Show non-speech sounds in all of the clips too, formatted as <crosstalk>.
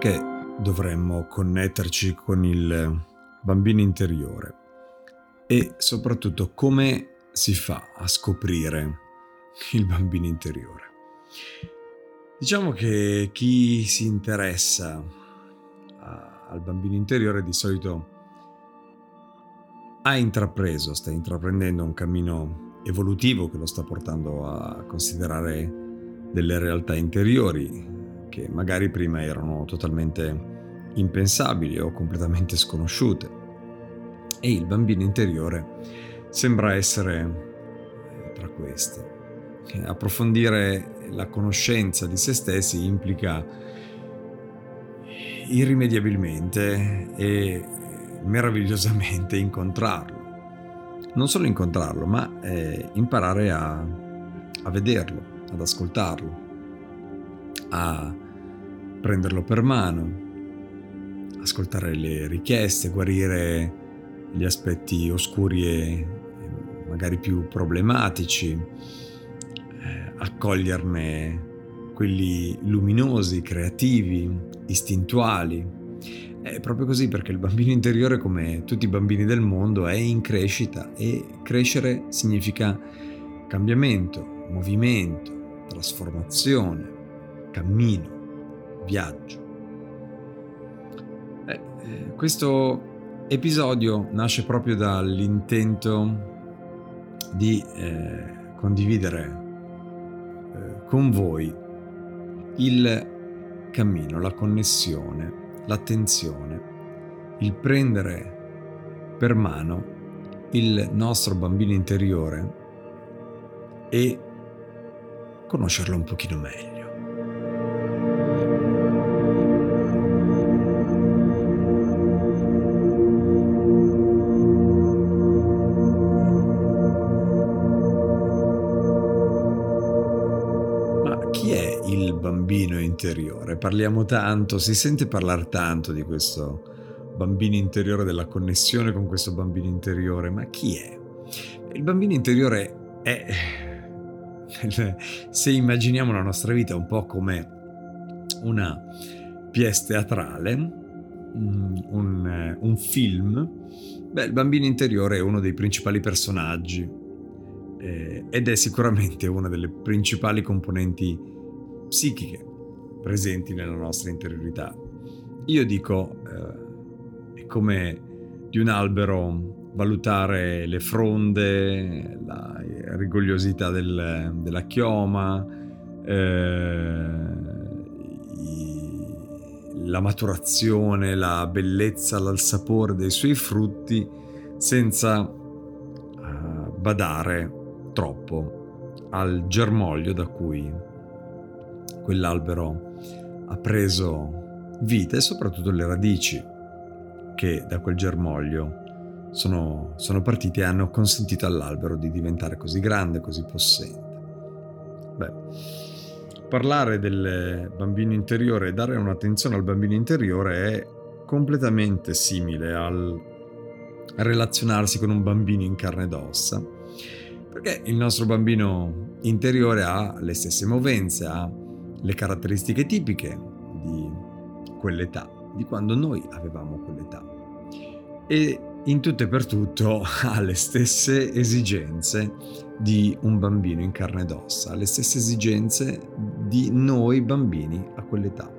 Perché dovremmo connetterci con il bambino interiore? E soprattutto come si fa a scoprire il bambino interiore? Diciamo che chi si interessa a, al bambino interiore di solito ha intrapreso, sta intraprendendo un cammino evolutivo che lo sta portando a considerare delle realtà interiori, che magari prima erano totalmente impensabili o completamente sconosciute. E il bambino interiore sembra essere eh, tra queste. Approfondire la conoscenza di se stessi implica irrimediabilmente e meravigliosamente incontrarlo. Non solo incontrarlo, ma eh, imparare a, a vederlo, ad ascoltarlo, a prenderlo per mano, ascoltare le richieste, guarire gli aspetti oscuri e magari più problematici, eh, accoglierne quelli luminosi, creativi, istintuali. È proprio così perché il bambino interiore, come tutti i bambini del mondo, è in crescita e crescere significa cambiamento, movimento, trasformazione cammino, viaggio. Eh, eh, questo episodio nasce proprio dall'intento di eh, condividere eh, con voi il cammino, la connessione, l'attenzione, il prendere per mano il nostro bambino interiore e conoscerlo un pochino meglio. Interiore. Parliamo tanto, si sente parlare tanto di questo bambino interiore, della connessione con questo bambino interiore, ma chi è? Il bambino interiore è, se immaginiamo la nostra vita un po' come una pièce teatrale, mm, un, un film, beh, il bambino interiore è uno dei principali personaggi eh, ed è sicuramente una delle principali componenti psichiche presenti nella nostra interiorità. Io dico, eh, è come di un albero valutare le fronde, la rigogliosità del, della chioma, eh, la maturazione, la bellezza, il sapore dei suoi frutti senza uh, badare troppo al germoglio da cui quell'albero ha preso vita e soprattutto le radici che da quel germoglio sono, sono partite e hanno consentito all'albero di diventare così grande, così possente. Beh, parlare del bambino interiore e dare un'attenzione al bambino interiore è completamente simile al relazionarsi con un bambino in carne ed ossa, perché il nostro bambino interiore ha le stesse movenze, ha le caratteristiche tipiche di quell'età, di quando noi avevamo quell'età. E in tutto e per tutto <laughs> ha le stesse esigenze di un bambino in carne ed ossa, le stesse esigenze di noi bambini a quell'età.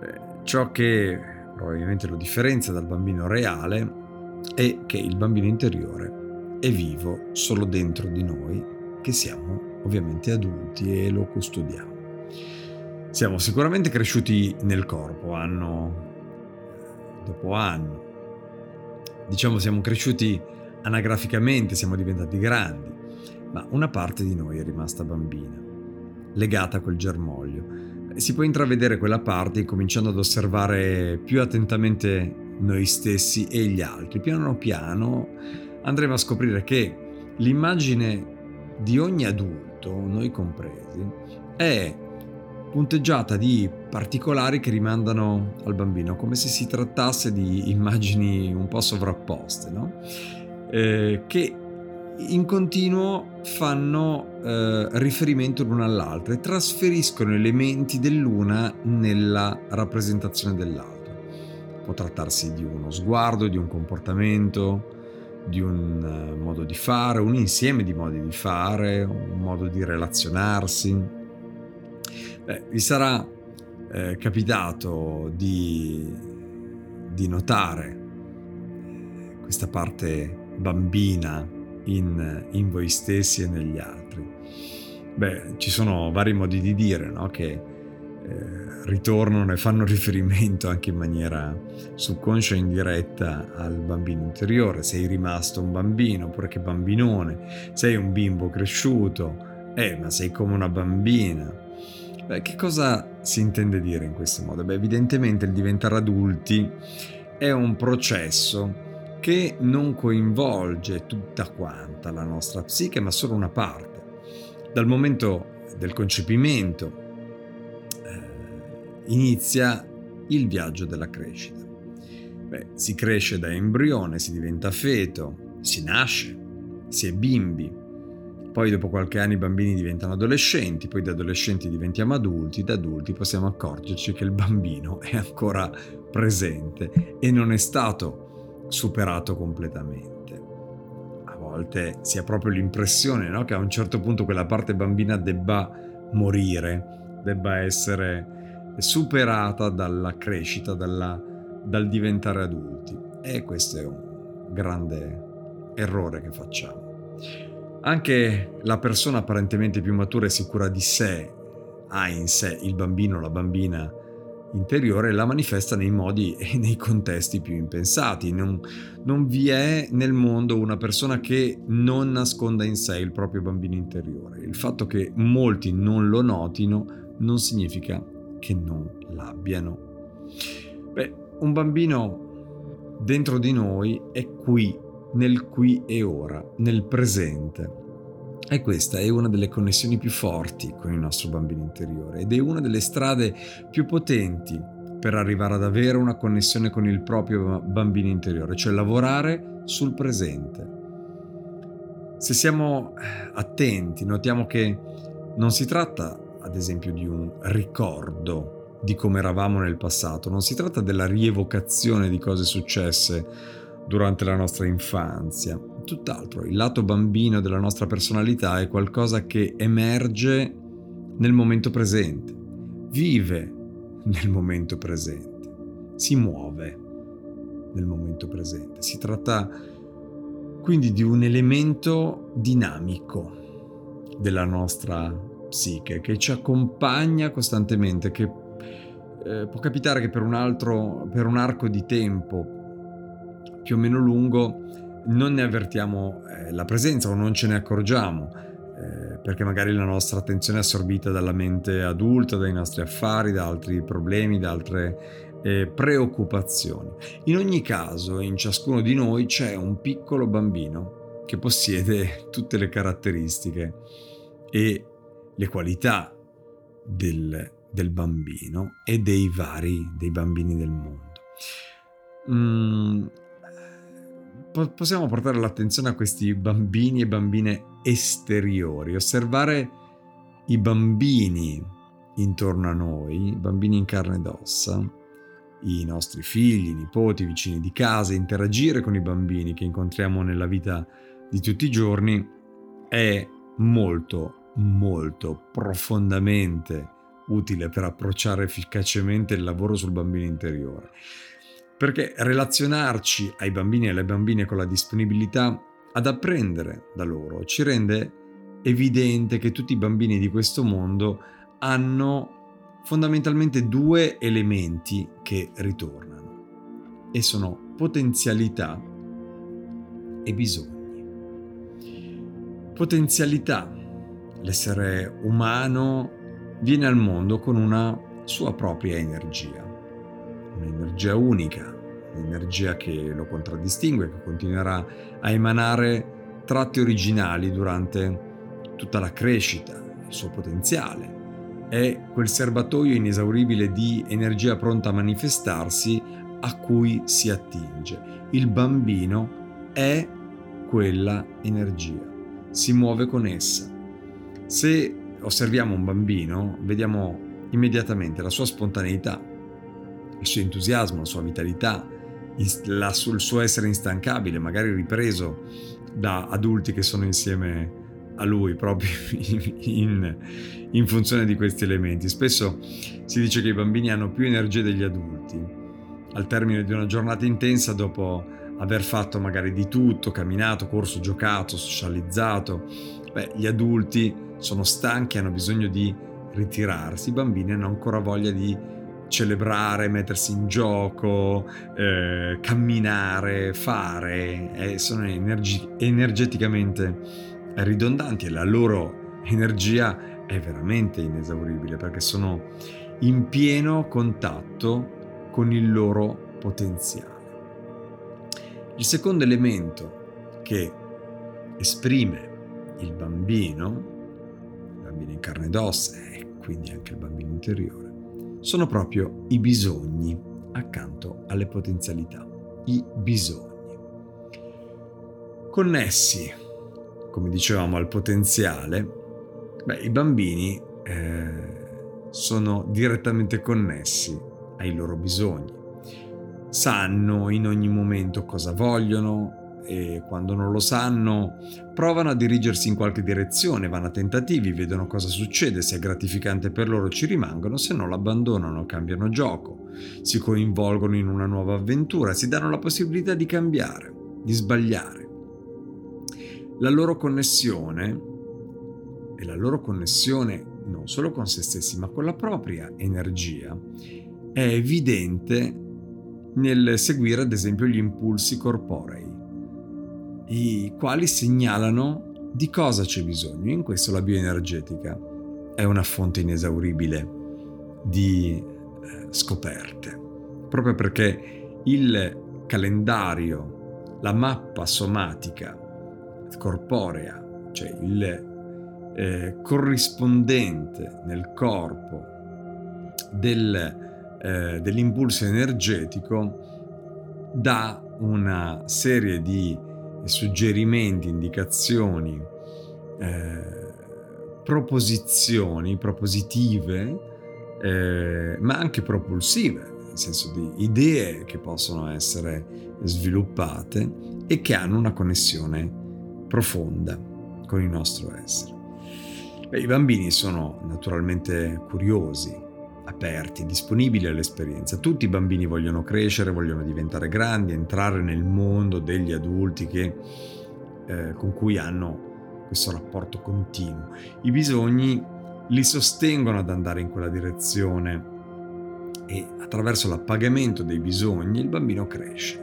Eh, ciò che probabilmente lo differenzia dal bambino reale è che il bambino interiore è vivo solo dentro di noi, che siamo ovviamente adulti e lo custodiamo. Siamo sicuramente cresciuti nel corpo, anno dopo anno. Diciamo siamo cresciuti anagraficamente, siamo diventati grandi, ma una parte di noi è rimasta bambina, legata a quel germoglio. Si può intravedere quella parte cominciando ad osservare più attentamente noi stessi e gli altri. Piano piano andremo a scoprire che l'immagine di ogni adulto, noi compresi, è punteggiata di particolari che rimandano al bambino, come se si trattasse di immagini un po' sovrapposte, no? eh, che in continuo fanno eh, riferimento l'una all'altra e trasferiscono elementi dell'una nella rappresentazione dell'altra. Può trattarsi di uno sguardo, di un comportamento, di un uh, modo di fare, un insieme di modi di fare, un modo di relazionarsi Beh, vi sarà eh, capitato di, di notare questa parte bambina in, in, voi stessi e negli altri. Beh, ci sono vari modi di dire no? che eh, ritornano e fanno <laughs> riferimento anche in maniera subconscia e indiretta al bambino interiore. Sei rimasto un bambino, oppure che bambinone, sei un bimbo cresciuto, eh, ma sei come una bambina. Beh, che cosa si intende dire in questo modo? Beh, evidentemente il diventare adulti è un processo che non coinvolge tutta quanta la nostra psiche, ma solo una parte. Dal momento del concepimento eh, inizia il viaggio della crescita. Beh, si cresce da embrione, si diventa feto, si nasce, si è bimbi, poi dopo qualche anno i bambini diventano adolescenti, poi da adolescenti diventiamo adulti, da adulti possiamo accorgerci che il bambino <laughs> è ancora presente e non è stato superato completamente. A volte si ha proprio l'impressione no? che a un certo punto quella parte bambina debba morire, debba essere superata dalla crescita, dalla, dal diventare adulti. E questo è un grande errore che facciamo. Anche la persona apparentemente più matura e sicura di sé ha in sé il bambino o la bambina interiore la manifesta nei modi e <laughs> nei contesti più impensati. Non, non, vi è nel mondo una persona che non nasconda in sé il proprio bambino interiore. Il fatto che molti non lo notino non significa che non l'abbiano. Beh, un bambino dentro di noi è qui nel qui e ora, nel presente. E questa è una delle connessioni più forti con il nostro bambino interiore ed è una delle strade più potenti per arrivare ad avere una connessione con il proprio bambino interiore, cioè lavorare sul presente. Se siamo attenti, notiamo che non si tratta, ad esempio, di un ricordo di come eravamo nel passato, non si tratta della rievocazione di cose successe durante la nostra infanzia. Tutt'altro, il lato bambino della nostra personalità è qualcosa che emerge nel momento presente, vive nel momento presente, si muove nel momento presente. Si tratta quindi di un elemento dinamico della nostra psiche che ci accompagna costantemente, che eh, può capitare che per un altro, per un arco di tempo più o meno lungo non ne avvertiamo eh, la presenza o non ce ne accorgiamo eh, perché magari la nostra attenzione è assorbita dalla mente adulta, dai nostri affari, da altri problemi, da altre eh, preoccupazioni. In ogni caso, in ciascuno di noi c'è un piccolo bambino che possiede tutte le caratteristiche e le qualità del, del bambino e dei vari dei bambini del mondo. Mm, possiamo portare l'attenzione a questi bambini e bambine esteriori, osservare i bambini intorno a noi, i bambini in carne ed ossa, i nostri figli, nipoti, vicini di casa, interagire con i bambini che incontriamo nella vita di tutti i giorni è molto, molto profondamente utile per approcciare efficacemente il lavoro sul bambino interiore. Perché relazionarci ai bambini e alle bambine con la disponibilità ad apprendere da loro ci rende evidente che tutti i bambini di questo mondo hanno fondamentalmente due elementi che ritornano e sono potenzialità e bisogni. Potenzialità. L'essere umano viene al mondo con una sua propria energia, un'energia unica, un'energia che lo contraddistingue, che continuerà a emanare tratti originali durante tutta la crescita, il suo potenziale. È quel serbatoio inesauribile di energia pronta a manifestarsi a cui si attinge. Il bambino è quella energia, si muove con essa. Se osserviamo un bambino, vediamo immediatamente la sua spontaneità, il suo entusiasmo, la sua vitalità, il suo essere instancabile, magari ripreso da adulti che sono insieme a lui proprio <laughs> in, in, funzione di questi elementi. Spesso si dice che i bambini hanno più energia degli adulti. Al termine di una giornata intensa, dopo aver fatto magari di tutto, camminato, corso, giocato, socializzato, beh, gli adulti sono stanchi, hanno bisogno di ritirarsi, i bambini hanno ancora voglia di celebrare, mettersi in gioco, eh, camminare, fare, eh, sono energi- energeticamente ridondanti e la loro energia è veramente inesauribile perché sono in pieno contatto con il loro potenziale. Il secondo elemento che esprime il bambino, il bambino in carne ed ossa e quindi anche il bambino interiore, sono proprio i bisogni accanto alle potenzialità, i bisogni. Connessi come dicevamo, al potenziale, beh, i bambini eh, sono direttamente connessi ai loro bisogni. Sanno in ogni momento cosa vogliono e quando non lo sanno provano a dirigersi in qualche direzione, vanno a tentativi, vedono cosa succede, se è gratificante per loro ci rimangono, se no l'abbandonano, cambiano gioco, si coinvolgono in una nuova avventura, si danno la possibilità di cambiare, di sbagliare. La loro connessione e la loro connessione non solo con se stessi ma con la propria energia è evidente nel seguire ad esempio gli impulsi corporei, i quali segnalano di cosa c'è bisogno. In questo la bioenergetica è una fonte inesauribile di eh, scoperte, proprio perché il calendario, la mappa somatica corporea, cioè il eh, corrispondente nel corpo del, eh, dell'impulso energetico dà una serie di suggerimenti, indicazioni, eh, proposizioni propositive, eh, ma anche propulsive, nel senso di idee che possono essere sviluppate e che hanno una connessione profonda con il nostro essere. Beh, I bambini sono naturalmente curiosi, aperti, disponibili all'esperienza. Tutti i bambini vogliono crescere, vogliono diventare grandi, entrare nel mondo degli adulti che, eh, con cui hanno questo rapporto continuo. I bisogni li sostengono ad andare in quella direzione e attraverso l'appagamento dei bisogni il bambino cresce.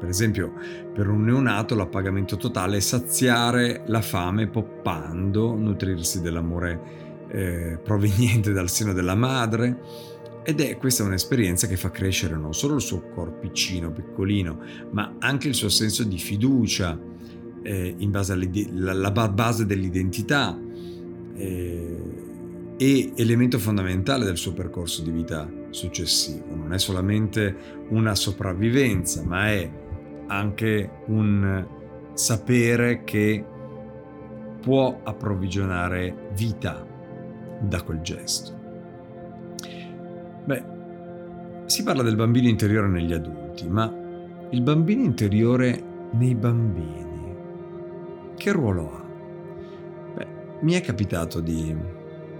Per esempio, per un neonato l'appagamento totale è saziare la fame poppando, nutrirsi dell'amore eh, proveniente dal seno della madre. Ed è questa un'esperienza che fa crescere non solo il suo corpicino piccolino, ma anche il suo senso di fiducia eh, in base alla base dell'identità eh, e elemento fondamentale del suo percorso di vita successivo. Non è solamente una sopravvivenza, ma è anche un sapere che può approvvigionare vita da quel gesto. Beh, si parla del bambino interiore negli adulti, ma il bambino interiore nei bambini, che ruolo ha? Beh, mi è capitato di,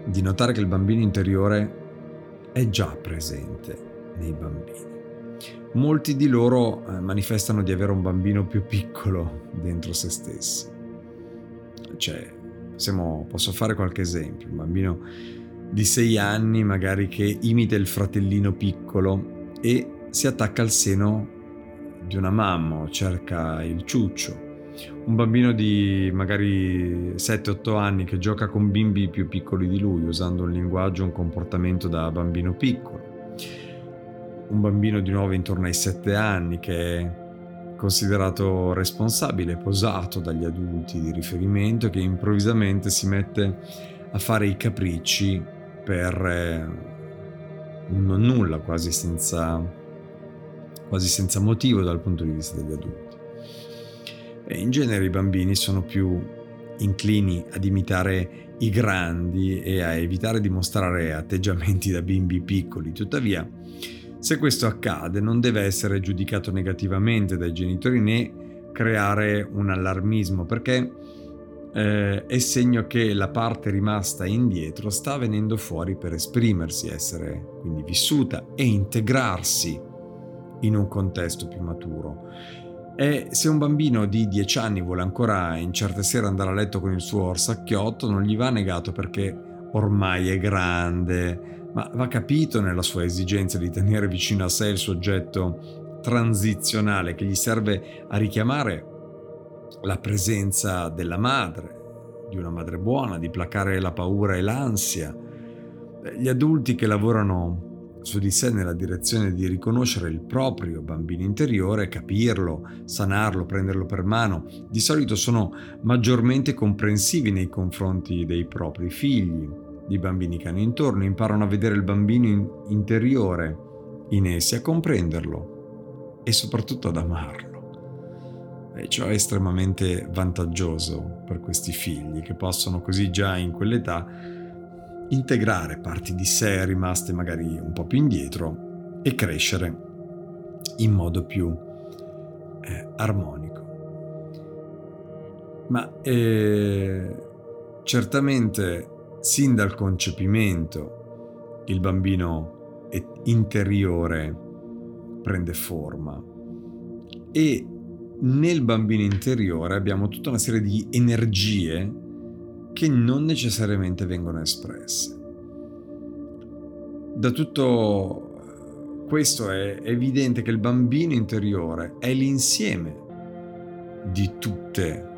di notare che il bambino interiore è già presente nei bambini. Molti di loro eh, manifestano di avere un bambino più piccolo dentro se stessi. Cioè, possiamo, posso fare qualche esempio, un bambino di 6 anni magari che imita il fratellino piccolo e si attacca al seno di una mamma o cerca il ciuccio. Un bambino di magari 7-8 anni che gioca con bimbi più piccoli di lui usando un linguaggio, un comportamento da bambino piccolo. Un bambino di nuovo intorno ai 7 anni che considerato responsabile, posato dagli adulti di riferimento che improvvisamente si mette a fare i capricci per eh, un non nulla, quasi senza, quasi senza motivo dal punto di vista degli adulti. E in genere i bambini sono più inclini ad imitare i grandi e a evitare di mostrare atteggiamenti da bimbi piccoli. Tuttavia, se questo accade, non deve essere giudicato negativamente dai genitori né creare un allarmismo, perché eh, è segno che la parte rimasta indietro sta venendo fuori per esprimersi, essere quindi vissuta e integrarsi in un contesto più maturo. E se un bambino di 10 anni vuole ancora in certe sere andare a letto con il suo orsacchiotto, non gli va negato perché ormai è grande, ma va capito nella sua esigenza di tenere vicino a sé il soggetto transizionale che gli serve a richiamare la presenza della madre, di una madre buona, di placare la paura e l'ansia. Gli adulti che lavorano su di sé nella direzione di riconoscere il proprio bambino interiore, capirlo, sanarlo, prenderlo per mano, di solito sono maggiormente comprensivi nei confronti dei propri figli, di bambini che hanno intorno, imparano a vedere il bambino interiore in essi, a comprenderlo e soprattutto ad amarlo. E ciò è estremamente vantaggioso per questi figli che possono così già in quell'età integrare parti di sé rimaste magari un po' più indietro e crescere in modo più eh, armonico. Ma eh, certamente sin dal concepimento il bambino interiore prende forma e nel bambino interiore abbiamo tutta una serie di energie che non necessariamente vengono espresse. Da tutto questo è evidente che il bambino interiore è l'insieme di tutte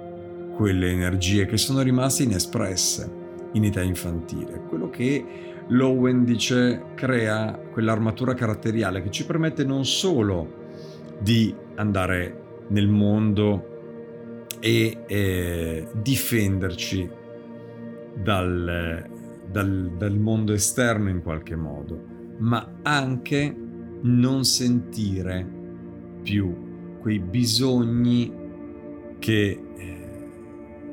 quelle energie che sono rimaste inespresse in età infantile. Quello che Lowen dice crea quell'armatura caratteriale che ci permette non solo di andare nel mondo e eh, difenderci dal, dal, dal mondo esterno in qualche modo, ma anche non sentire più quei bisogni che eh,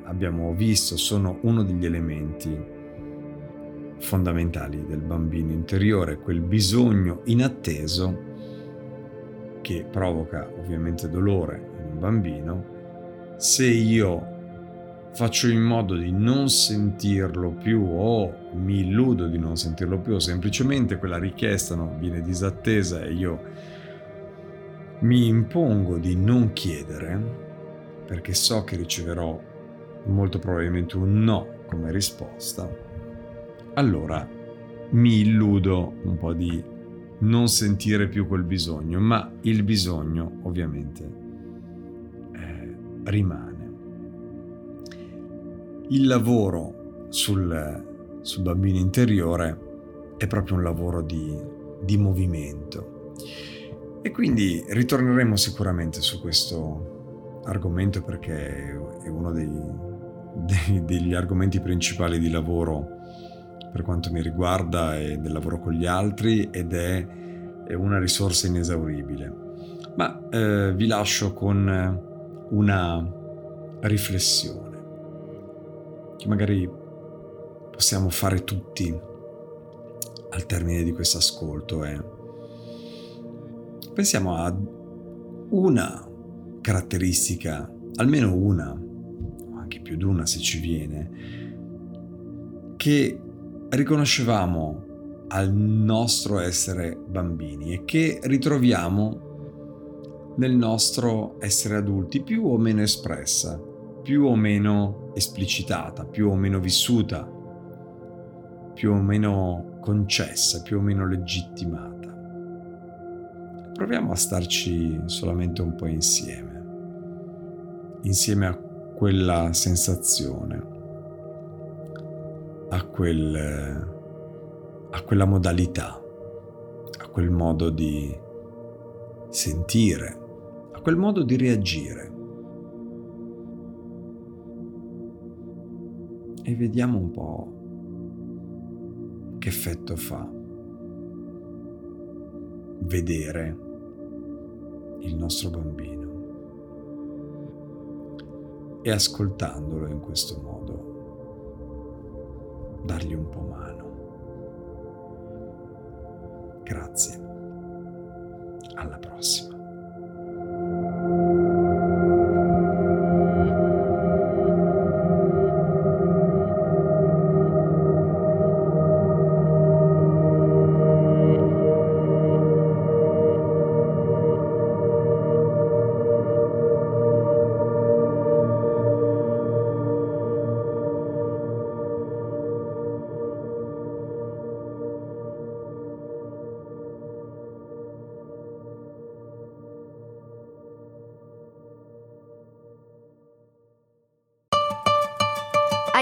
abbiamo visto sono uno degli elementi fondamentali del bambino interiore, quel bisogno inatteso che provoca ovviamente dolore in un bambino, se io faccio in modo di non sentirlo più o mi illudo di non sentirlo più o semplicemente quella richiesta no, viene disattesa e io mi impongo di non chiedere perché so che riceverò molto probabilmente un no come risposta, allora mi illudo un po' di non sentire più quel bisogno, ma il bisogno ovviamente eh, rimane. Il lavoro sul, sul, bambino interiore è proprio un lavoro di, di movimento. E quindi ritorneremo sicuramente su questo argomento perché è uno dei, dei, degli argomenti principali di lavoro per quanto mi riguarda e del lavoro con gli altri ed è, è una risorsa inesauribile. Ma eh, vi lascio con una riflessione che magari possiamo fare tutti al termine di questo ascolto è pensiamo a una caratteristica, almeno una, anche più di una se ci viene, che riconoscevamo al nostro essere bambini e che ritroviamo nel nostro essere adulti più o meno espressa, più o meno esplicitata, più o meno vissuta, più o meno concessa, più o meno legittimata. Proviamo a starci solamente un po' insieme, insieme a quella sensazione, a, quel, a quella modalità, a quel modo di sentire, a quel modo di reagire. E vediamo un po' che effetto fa vedere il nostro bambino e ascoltandolo in questo modo dargli un po' mano. Grazie. Alla prossima.